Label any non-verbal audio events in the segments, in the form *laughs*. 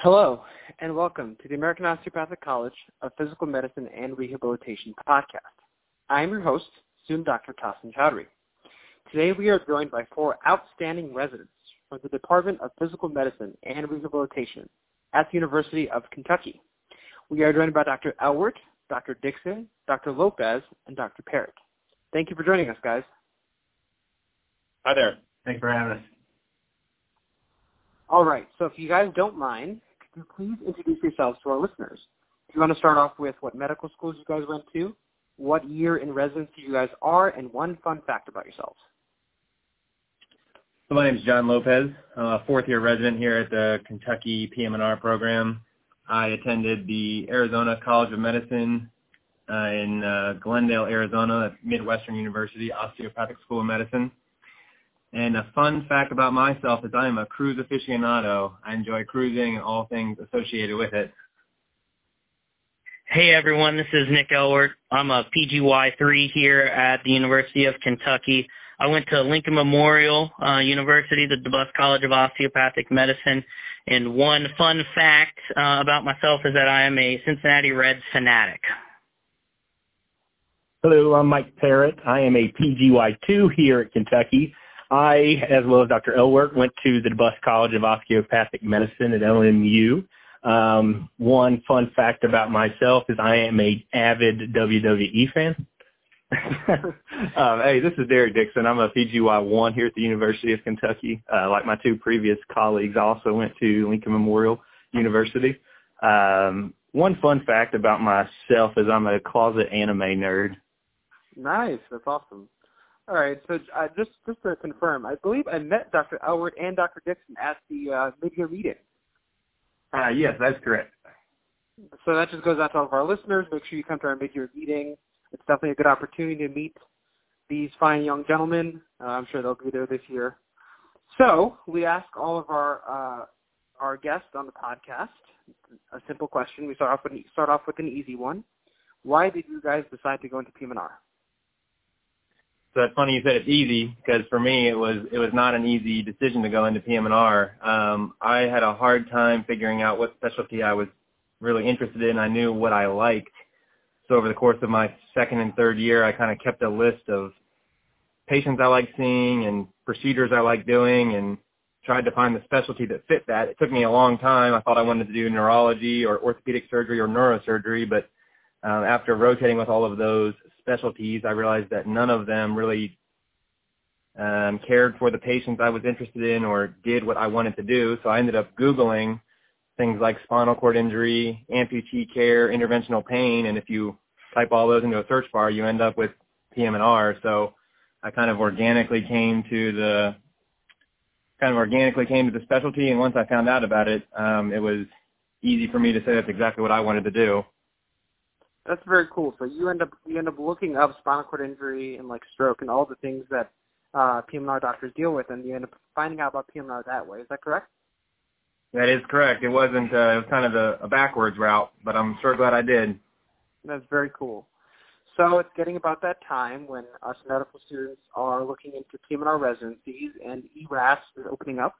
Hello, and welcome to the American Osteopathic College of Physical Medicine and Rehabilitation podcast. I am your host, student Dr. Kasim Chowdhury. Today we are joined by four outstanding residents from the Department of Physical Medicine and Rehabilitation at the University of Kentucky. We are joined by Dr. Elwert, Dr. Dixon, Dr. Lopez, and Dr. Parrott. Thank you for joining us, guys. Hi there. Thanks for having us. All right, so if you guys don't mind, could you please introduce yourselves to our listeners? Do you want to start off with what medical schools you guys went to, what year in residency you guys are, and one fun fact about yourselves? So my name is John Lopez. I'm a fourth-year resident here at the Kentucky PM&R program. I attended the Arizona College of Medicine uh, in uh, Glendale, Arizona, at Midwestern University Osteopathic School of Medicine. And a fun fact about myself is I am a cruise aficionado. I enjoy cruising and all things associated with it. Hey everyone, this is Nick Elwert. I'm a PGY3 here at the University of Kentucky. I went to Lincoln Memorial uh, University, the DeBusk College of Osteopathic Medicine, and one fun fact uh, about myself is that I am a Cincinnati Reds fanatic. Hello, I'm Mike Parrott. I am a PGY2 here at Kentucky. I, as well as Dr. Elwert, went to the DeBusk College of Osteopathic Medicine at LMU. Um, one fun fact about myself is I am a avid WWE fan. *laughs* um, hey, this is Derek Dixon. I'm a PGY1 here at the University of Kentucky. Uh, like my two previous colleagues, I also went to Lincoln Memorial University. Um, one fun fact about myself is I'm a closet anime nerd. Nice, that's awesome. All right, so uh, just just to confirm, I believe I met Dr. Elwert and Dr. Dixon at the uh, mid-year meeting. Uh, yes, that's correct. So that just goes out to all of our listeners. Make sure you come to our mid-year meeting. It's definitely a good opportunity to meet these fine young gentlemen. Uh, I'm sure they'll be there this year. So we ask all of our uh, our guests on the podcast a simple question. We start off with start off with an easy one. Why did you guys decide to go into PM&R? So it's funny you said it's easy because for me it was it was not an easy decision to go into PM&R. Um, I had a hard time figuring out what specialty I was really interested in. I knew what I liked. So over the course of my second and third year, I kind of kept a list of patients I like seeing and procedures I like doing and tried to find the specialty that fit that. It took me a long time. I thought I wanted to do neurology or orthopedic surgery or neurosurgery, but uh, after rotating with all of those specialties, I realized that none of them really um, cared for the patients I was interested in or did what I wanted to do. So I ended up Googling things like spinal cord injury, amputee care, interventional pain, and if you type all those into a search bar, you end up with PM&R. So I kind of organically came to the kind of organically came to the specialty, and once I found out about it, um, it was easy for me to say that's exactly what I wanted to do. That's very cool. So you end up you end up looking up spinal cord injury and like stroke and all the things that uh, PM&R doctors deal with, and you end up finding out about PM&R that way. Is that correct? That is correct. It wasn't. Uh, it was kind of a, a backwards route, but I'm sure glad I did. That's very cool. So it's getting about that time when us medical students are looking into PM&R residencies and ERAS is opening up.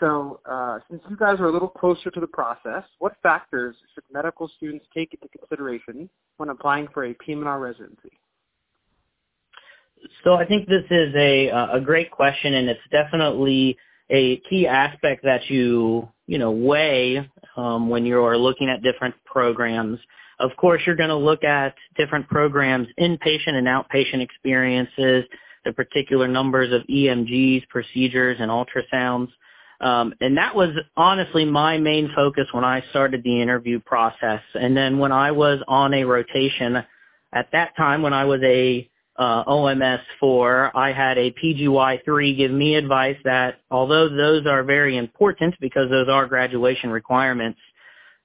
So uh, since you guys are a little closer to the process, what factors should medical students take into consideration when applying for a PM&R residency? So I think this is a a great question, and it's definitely a key aspect that you you know weigh um, when you're looking at different programs. Of course, you're going to look at different programs, inpatient and outpatient experiences, the particular numbers of EMGs, procedures, and ultrasounds. Um, and that was honestly my main focus when I started the interview process. And then when I was on a rotation, at that time when I was a uh, OMS 4, I had a PGY 3 give me advice that although those are very important because those are graduation requirements,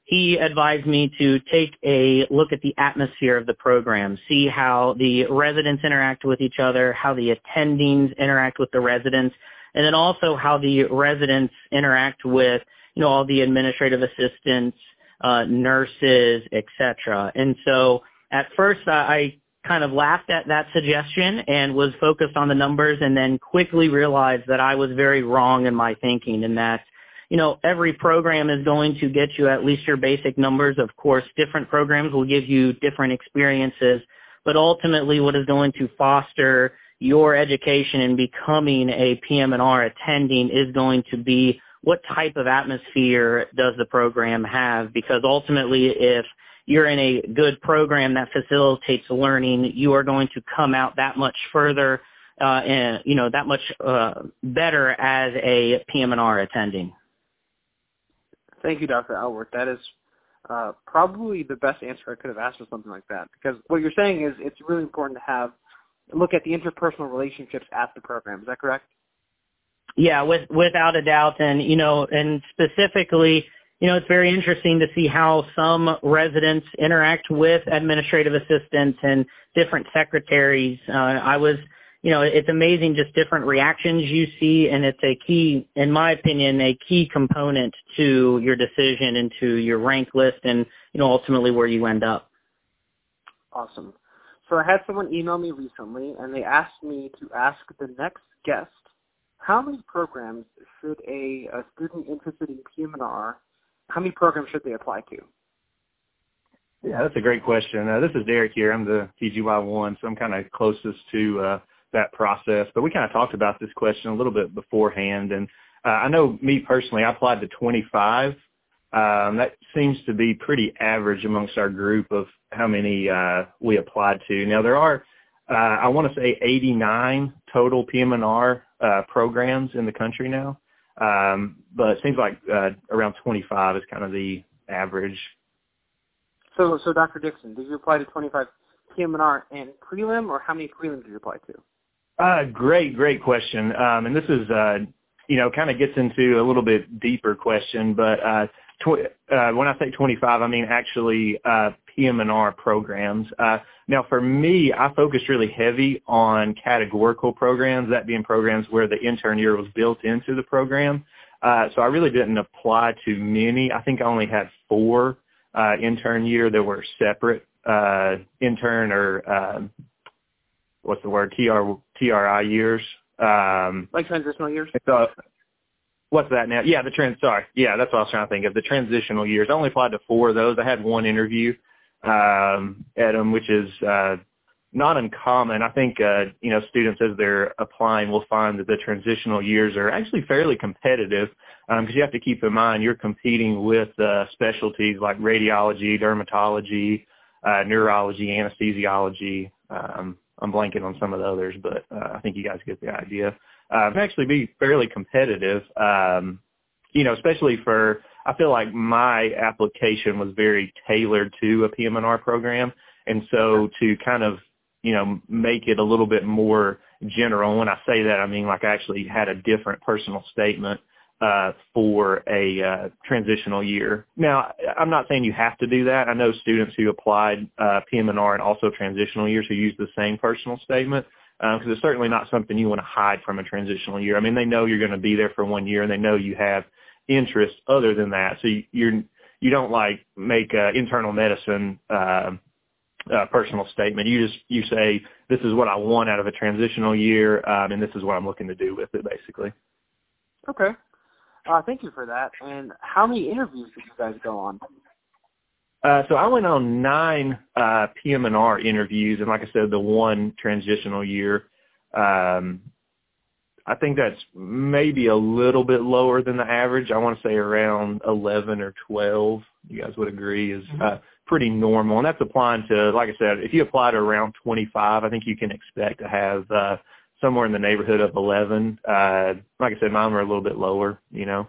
he advised me to take a look at the atmosphere of the program, see how the residents interact with each other, how the attendings interact with the residents, and then also how the residents interact with, you know, all the administrative assistants, uh, nurses, etc. And so at first I, I kind of laughed at that suggestion and was focused on the numbers and then quickly realized that I was very wrong in my thinking and that you know, every program is going to get you at least your basic numbers. Of course, different programs will give you different experiences, but ultimately what is going to foster your education in becoming a PM&R attending is going to be what type of atmosphere does the program have? Because ultimately, if you're in a good program that facilitates learning, you are going to come out that much further uh, and you know that much uh, better as a PM&R attending. Thank you, Dr. Elwert. That is uh, probably the best answer I could have asked for something like that. Because what you're saying is it's really important to have look at the interpersonal relationships at the program. Is that correct? Yeah, with, without a doubt. And, you know, and specifically, you know, it's very interesting to see how some residents interact with administrative assistants and different secretaries. Uh, I was, you know, it's amazing just different reactions you see, and it's a key, in my opinion, a key component to your decision and to your rank list and, you know, ultimately where you end up. Awesome. So I had someone email me recently, and they asked me to ask the next guest how many programs should a, a student interested in PM&R, how many programs should they apply to? Yeah, that's a great question. Uh, this is Derek here. I'm the PGY1, so I'm kind of closest to uh, that process. But we kind of talked about this question a little bit beforehand, and uh, I know me personally, I applied to 25. Um, that seems to be pretty average amongst our group of how many uh, we applied to. Now there are, uh, I want to say 89 total PM&R uh, programs in the country now. Um, but it seems like uh, around 25 is kind of the average. So, so Dr. Dixon, did you apply to 25 PM&R and prelim, or how many prelims did you apply to? Uh, great, great question. Um, and this is, uh, you know, kind of gets into a little bit deeper question, but uh, tw- uh, when I say 25, I mean actually uh, PM&R programs. Uh, now, for me, I focused really heavy on categorical programs, that being programs where the intern year was built into the program. Uh, so I really didn't apply to many. I think I only had four uh, intern year that were separate uh, intern or uh, what's the word TR TRI years. Um, like transitional years. So, what's that now? Yeah, the trans. Sorry, yeah, that's what I was trying to think of. The transitional years. I only applied to four of those. I had one interview um, at them, which is uh, not uncommon. I think uh, you know students as they're applying will find that the transitional years are actually fairly competitive because um, you have to keep in mind you're competing with uh, specialties like radiology, dermatology, uh, neurology, anesthesiology. Um, I'm blanking on some of the others, but uh, I think you guys get the idea. Uh, actually be fairly competitive, um, you know, especially for I feel like my application was very tailored to a PM&R program. And so to kind of, you know, make it a little bit more general, when I say that, I mean like I actually had a different personal statement uh, for a uh, transitional year. Now, I'm not saying you have to do that. I know students who applied uh, PM&R and also transitional years who use the same personal statement because uh, it's certainly not something you want to hide from a transitional year. I mean, they know you're going to be there for one year and they know you have – interest other than that. So you, you're you don't like make a internal medicine uh, uh, personal statement. You just you say this is what I want out of a transitional year, um, and this is what I'm looking to do with it, basically. Okay. Uh, thank you for that. And how many interviews did you guys go on? Uh, so I went on nine uh, PM&R interviews, and like I said, the one transitional year. Um, I think that's maybe a little bit lower than the average. I want to say around 11 or 12. You guys would agree is mm-hmm. uh, pretty normal, and that's applying to, like I said, if you apply to around 25, I think you can expect to have uh, somewhere in the neighborhood of 11. Uh, like I said, mine were a little bit lower. You know,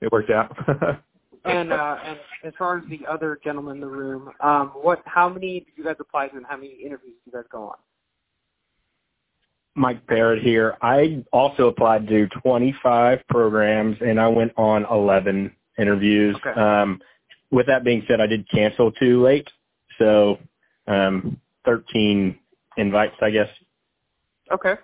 it worked out. *laughs* and uh, and as far as the other gentleman in the room, um, what? How many did you guys apply to, and how many interviews did you guys go on? Mike Parrott here. I also applied to 25 programs and I went on 11 interviews. Okay. Um, with that being said, I did cancel too late. So, um, 13 invites, I guess. Okay.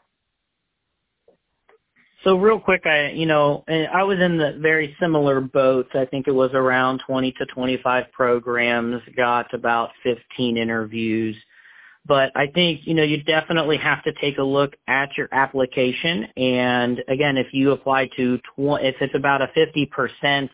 So real quick, I, you know, I was in the very similar boat. I think it was around 20 to 25 programs, got about 15 interviews but I think, you know, you definitely have to take a look at your application. And again, if you apply to, tw- if it's about a 50%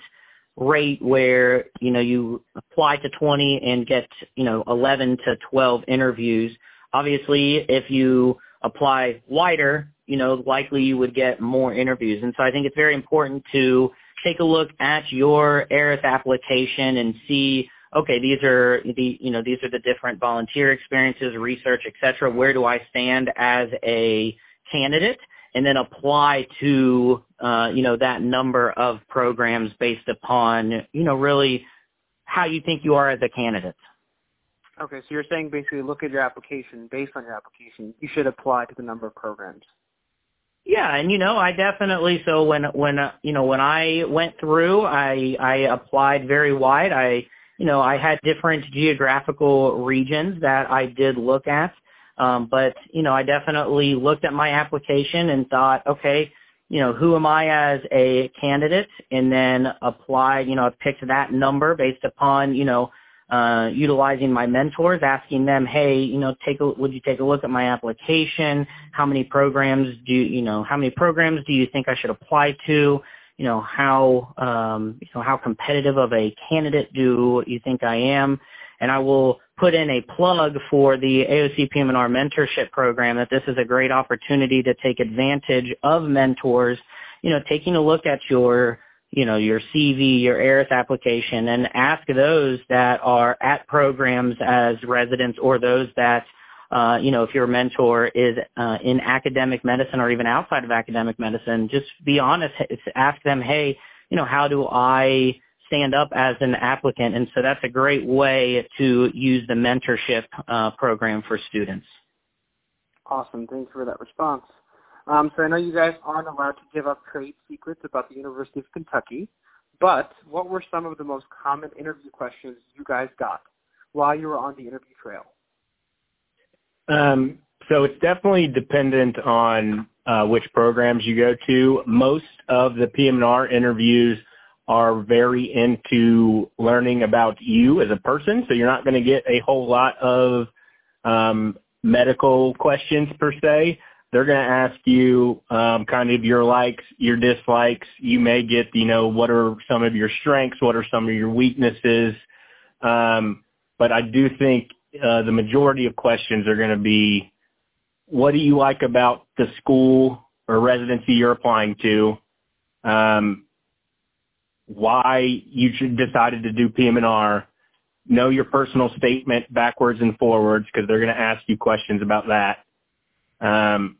rate where, you know, you apply to 20 and get, you know, 11 to 12 interviews, obviously if you apply wider, you know, likely you would get more interviews. And so I think it's very important to take a look at your ERAS application and see okay, these are the you know these are the different volunteer experiences, research, et cetera. Where do I stand as a candidate? And then apply to uh, you know that number of programs based upon you know really how you think you are as a candidate. Okay, so you're saying basically look at your application based on your application. You should apply to the number of programs. Yeah, and you know, I definitely so when when uh, you know when I went through, I I applied very wide. I you know, I had different geographical regions that I did look at. Um, but, you know, I definitely looked at my application and thought, okay, you know, who am I as a candidate? And then applied, you know, I picked that number based upon, you know, uh, utilizing my mentors, asking them, hey, you know, take a, would you take a look at my application? How many programs do you, you know, how many programs do you think I should apply to? You know, how, um, you know, how competitive of a candidate do you think I am? And I will put in a plug for the AOC PM&R mentorship program that this is a great opportunity to take advantage of mentors, you know, taking a look at your, you know, your CV, your ERAS application and ask those that are at programs as residents or those that uh, you know, if your mentor is uh, in academic medicine or even outside of academic medicine, just be honest. Ask them, hey, you know, how do I stand up as an applicant? And so that's a great way to use the mentorship uh, program for students. Awesome. Thanks for that response. Um, so I know you guys aren't allowed to give up trade secrets about the University of Kentucky, but what were some of the most common interview questions you guys got while you were on the interview trail? Um, so it's definitely dependent on uh, which programs you go to. Most of the PM&R interviews are very into learning about you as a person, so you're not going to get a whole lot of um, medical questions per se. They're going to ask you um, kind of your likes, your dislikes. You may get, you know, what are some of your strengths, what are some of your weaknesses. Um, but I do think uh, the majority of questions are going to be, what do you like about the school or residency you're applying to? Um, why you decided to do PM&R? Know your personal statement backwards and forwards because they're going to ask you questions about that. Um,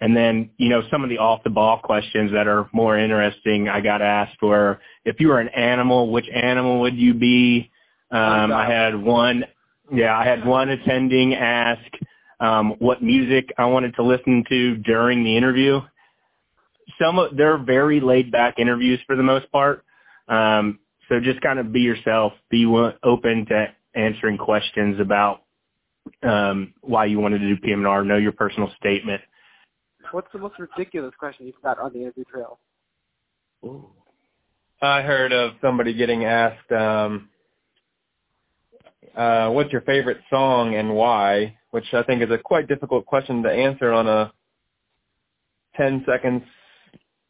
and then, you know, some of the off the ball questions that are more interesting I got asked were, if you were an animal, which animal would you be? Um, I had one yeah, I had one attending ask um, what music I wanted to listen to during the interview. Some of, they're very laid back interviews for the most part. Um, so just kind of be yourself, be open to answering questions about um, why you wanted to do PM&R, know your personal statement. What's the most ridiculous question you've got on the interview trail? Ooh. I heard of somebody getting asked, um, uh, what's your favorite song and why, which I think is a quite difficult question to answer on a 10 seconds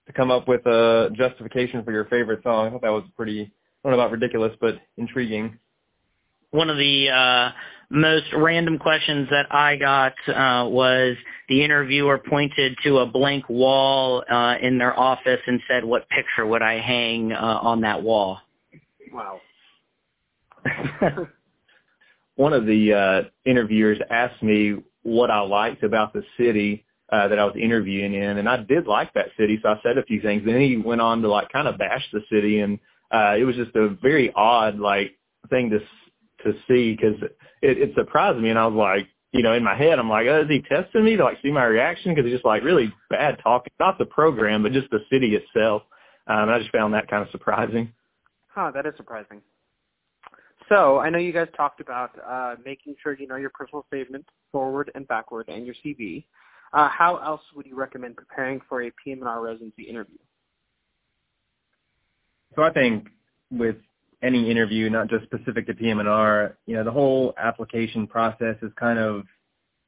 to come up with a justification for your favorite song. I thought that was pretty, I don't know about ridiculous, but intriguing. One of the uh, most random questions that I got uh, was the interviewer pointed to a blank wall uh, in their office and said, what picture would I hang uh, on that wall? Wow. *laughs* one of the uh, interviewers asked me what I liked about the city uh, that I was interviewing in, and I did like that city, so I said a few things. Then he went on to like kind of bash the city, and uh, it was just a very odd like thing to to see because it, it surprised me, and I was like, you know, in my head, I'm like, oh, is he testing me to like see my reaction? Because it's just like really bad talking, not the program, but just the city itself. Um, and I just found that kind of surprising. Huh, that is surprising. So I know you guys talked about uh, making sure you know your personal statement forward and backward and your CV. Uh, how else would you recommend preparing for a PM&R residency interview? So I think with any interview, not just specific to PM&R, you know, the whole application process is kind of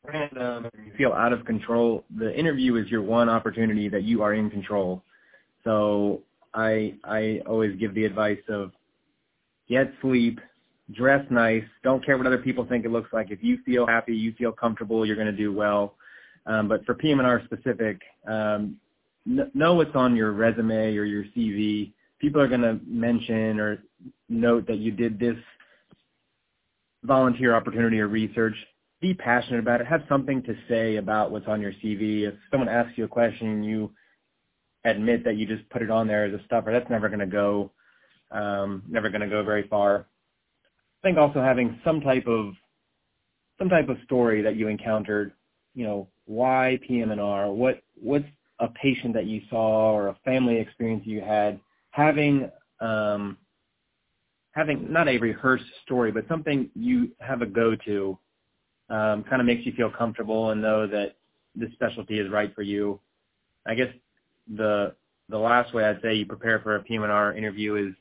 random and you feel out of control, the interview is your one opportunity that you are in control. So I I always give the advice of get sleep, dress nice, don't care what other people think it looks like. If you feel happy, you feel comfortable, you're going to do well. Um, but for PM&R specific, um, know what's on your resume or your CV. People are going to mention or note that you did this volunteer opportunity or research. Be passionate about it. Have something to say about what's on your CV. If someone asks you a question you admit that you just put it on there as a stuffer, that's never going to go, um, never going to go very far. I think also having some type of some type of story that you encountered, you know, why PM&R, what what's a patient that you saw or a family experience you had, having um, having not a rehearsed story, but something you have a go-to, um, kind of makes you feel comfortable and know that this specialty is right for you. I guess the the last way I'd say you prepare for a PM&R interview is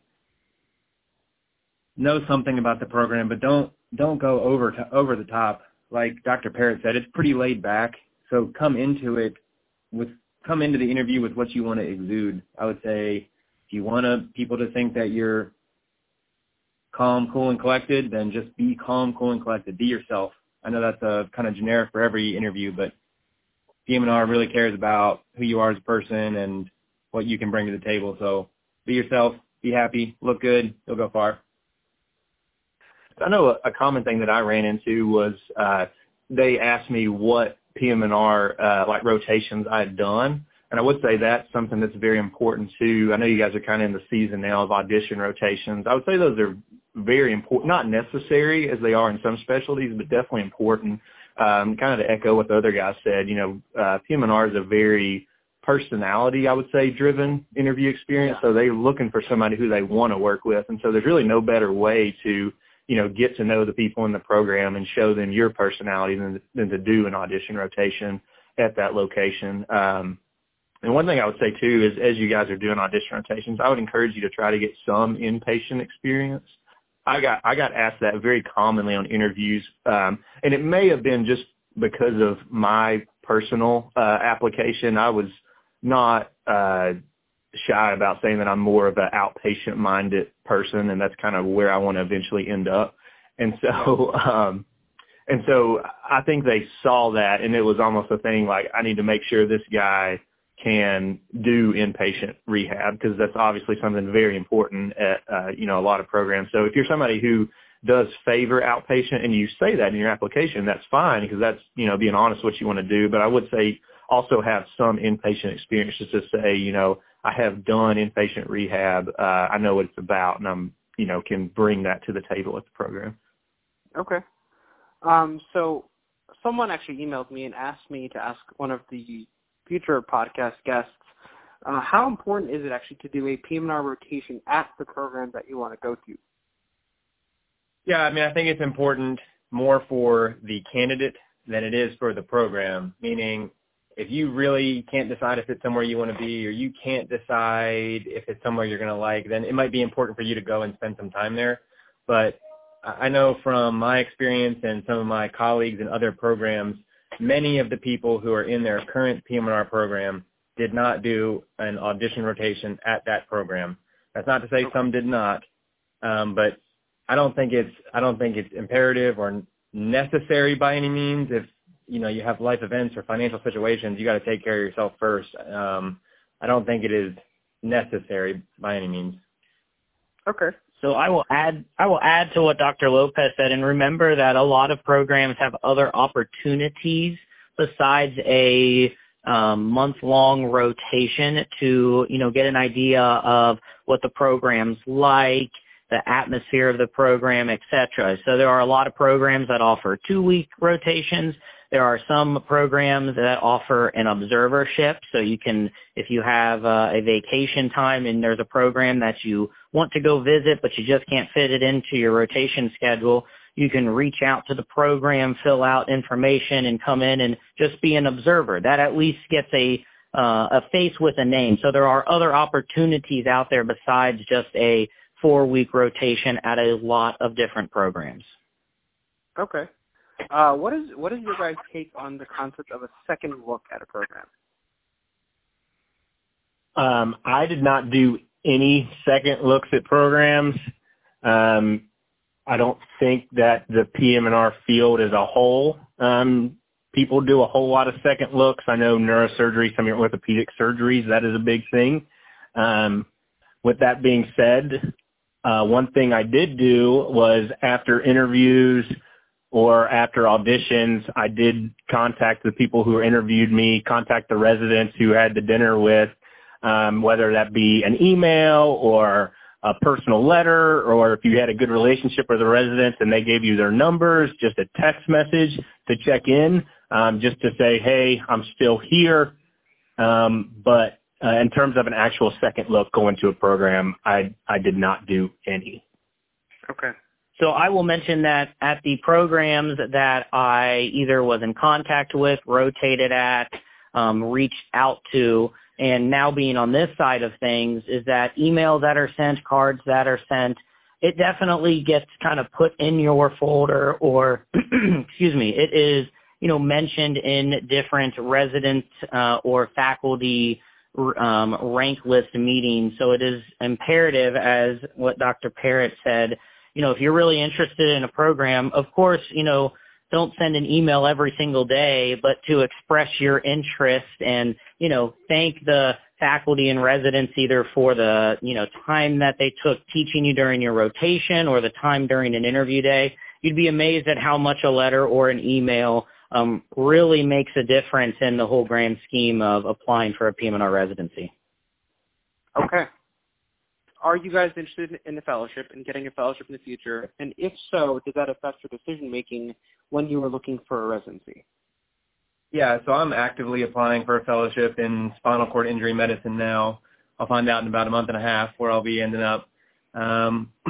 know something about the program, but don't don't go over to over the top. Like Dr. Parrott said, it's pretty laid back. So come into it with come into the interview with what you want to exude. I would say if you want to, people to think that you're calm, cool, and collected, then just be calm, cool, and collected. Be yourself. I know that's uh, a kind of generic for every interview, but PM&R really cares about who you are as a person and what you can bring to the table. So be yourself, be happy, look good, you'll go far. I know a, a common thing that I ran into was uh, they asked me what PM&R uh, like rotations I had done, and I would say that's something that's very important too. I know you guys are kind of in the season now of audition rotations. I would say those are very important, not necessary as they are in some specialties, but definitely important. Um, kind of to echo what the other guy said, you know, uh, PM&R is a very personality, I would say, driven interview experience. Yeah. So they're looking for somebody who they want to work with. And so there's really no better way to you know, get to know the people in the program and show them your personality than, than to do an audition rotation at that location. Um, and one thing I would say too is as you guys are doing audition rotations, I would encourage you to try to get some inpatient experience. I got I got asked that very commonly on interviews, um, and it may have been just because of my personal uh, application. I was not uh, shy about saying that I'm more of an outpatient minded person and that's kind of where I want to eventually end up. And so, *laughs* um, and so I think they saw that and it was almost a thing like I need to make sure this guy can do inpatient rehab because that's obviously something very important at, uh, you know, a lot of programs. So if you're somebody who does favor outpatient and you say that in your application, that's fine because that's, you know, being honest what you want to do. But I would say also have some inpatient experience just to say, you know, I have done inpatient rehab. Uh, I know what it's about, and I'm you know can bring that to the table at the program. Okay. Um, so someone actually emailed me and asked me to ask one of the future podcast guests uh, how important is it actually to do a PM&R rotation at the program that you want to go to? Yeah, I mean, I think it's important more for the candidate than it is for the program. Meaning, if you really can't decide if it's somewhere you want to be or you can't decide if it's somewhere you're going to like, then it might be important for you to go and spend some time there. But I know from my experience and some of my colleagues in other programs, many of the people who are in their current PM&R program did not do an audition rotation at that program. That's not to say some did not, um, but I don't think it's I don't think it's imperative or necessary by any means. If you know you have life events or financial situations, you got to take care of yourself first. Um, I don't think it is necessary by any means. Okay. So I will add I will add to what Dr. Lopez said, and remember that a lot of programs have other opportunities besides a um, month-long rotation to you know get an idea of what the program's like, the atmosphere of the program, etc. So there are a lot of programs that offer two-week rotations. There are some programs that offer an observership, so you can, if you have uh, a vacation time and there's a program that you want to go visit, but you just can't fit it into your rotation schedule, you can reach out to the program, fill out information, and come in and just be an observer. That at least gets a uh, a face with a name. So there are other opportunities out there besides just a four-week rotation at a lot of different programs. Okay. Uh, what is what is your guys' take on the concept of a second look at a program? Um, I did not do any second looks at programs. Um, I don't think that the PM&R field as a whole, um, people do a whole lot of second looks. I know neurosurgery, some of your orthopedic surgeries, that is a big thing. Um, with that being said, uh, one thing I did do was after interviews or after auditions, I did contact the people who interviewed me, contact the residents who had the dinner with, um, whether that be an email or a personal letter, or if you had a good relationship with the residents and they gave you their numbers, just a text message to check in, um, just to say, hey, I'm still here. Um, but uh, in terms of an actual second look going to a program, I I did not do any. Okay. So I will mention that at the programs that I either was in contact with, rotated at, um, reached out to, and now being on this side of things is that emails that are sent, cards that are sent, it definitely gets kind of put in your folder or, *clears throat* excuse me, it is, you know, mentioned in different resident uh, or faculty um, rank list meetings. So it is imperative, as what Dr. Parrott said, you know, if you're really interested in a program, of course, you know, don't send an email every single day, but to express your interest and, you know, thank the faculty and residents either for the, you know, time that they took teaching you during your rotation or the time during an interview day. You'd be amazed at how much a letter or an email um, really makes a difference in the whole grand scheme of applying for a PM&R residency. Okay are you guys interested in the fellowship and getting a fellowship in the future? And if so, did that affect your decision making when you were looking for a residency? Yeah, so I'm actively applying for a fellowship in spinal cord injury medicine now. I'll find out in about a month and a half where I'll be ending up. Um, *clears throat*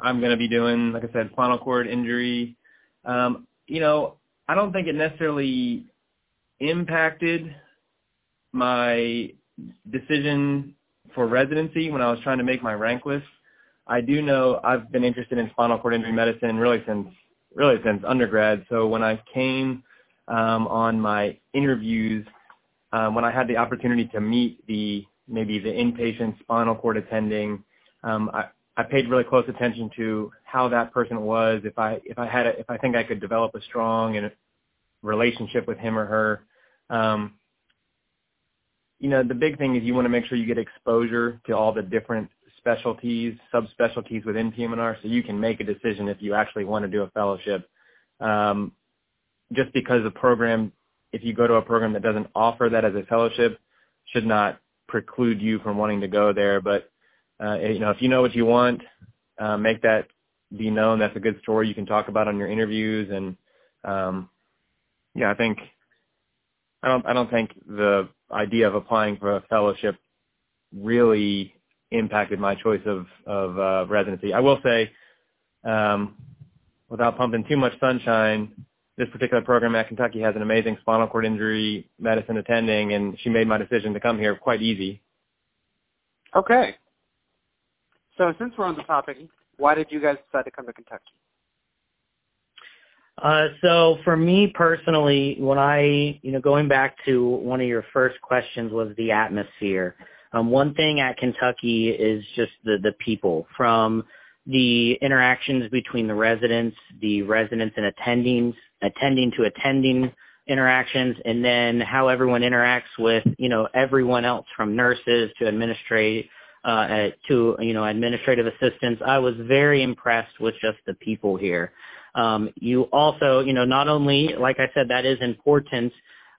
I'm going to be doing, like I said, spinal cord injury. Um, you know, I don't think it necessarily impacted my decision for residency when I was trying to make my rank list. I do know I've been interested in spinal cord injury medicine really since really since undergrad. So when I came um, on my interviews, um, when I had the opportunity to meet the maybe the inpatient spinal cord attending, um, I, I paid really close attention to how that person was. If I if I had a, if I think I could develop a strong and relationship with him or her. Um, you know, the big thing is you want to make sure you get exposure to all the different specialties, subspecialties within PM&R so you can make a decision if you actually want to do a fellowship. Um, just because a program, if you go to a program that doesn't offer that as a fellowship, should not preclude you from wanting to go there. But, uh, you know, if you know what you want, uh, make that be known. That's a good story you can talk about on your interviews. And, um, yeah, I think, I don't, I don't think the idea of applying for a fellowship really impacted my choice of of uh, residency. I will say, um, without pumping too much sunshine, this particular program at Kentucky has an amazing spinal cord injury medicine attending, and she made my decision to come here quite easy. Okay. So since we're on the topic, why did you guys decide to come to Kentucky? Uh, so for me personally, when I, you know, going back to one of your first questions was the atmosphere. Um, one thing at Kentucky is just the, the people from the interactions between the residents, the residents and attendings, attending to attending interactions, and then how everyone interacts with, you know, everyone else from nurses to administrative, uh, to, you know, administrative assistants. I was very impressed with just the people here. Um, you also, you know, not only, like I said, that is important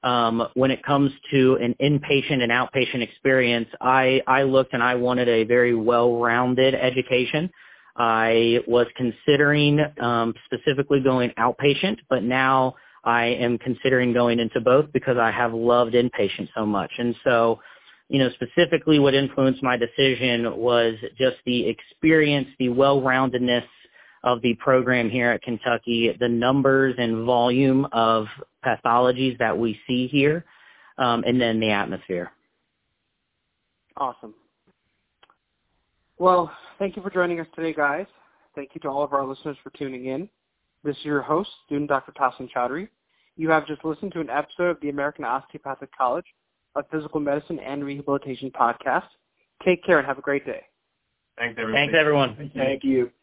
um, when it comes to an inpatient and outpatient experience. I, I looked and I wanted a very well-rounded education. I was considering um, specifically going outpatient, but now I am considering going into both because I have loved inpatient so much. And so, you know, specifically what influenced my decision was just the experience, the well-roundedness of the program here at Kentucky, the numbers and volume of pathologies that we see here, um, and then the atmosphere. Awesome. Well, thank you for joining us today, guys. Thank you to all of our listeners for tuning in. This is your host, student Dr. Tassin Chowdhury. You have just listened to an episode of the American Osteopathic College of Physical Medicine and Rehabilitation podcast. Take care and have a great day. Thanks, everybody. Thanks, everyone. Thank you.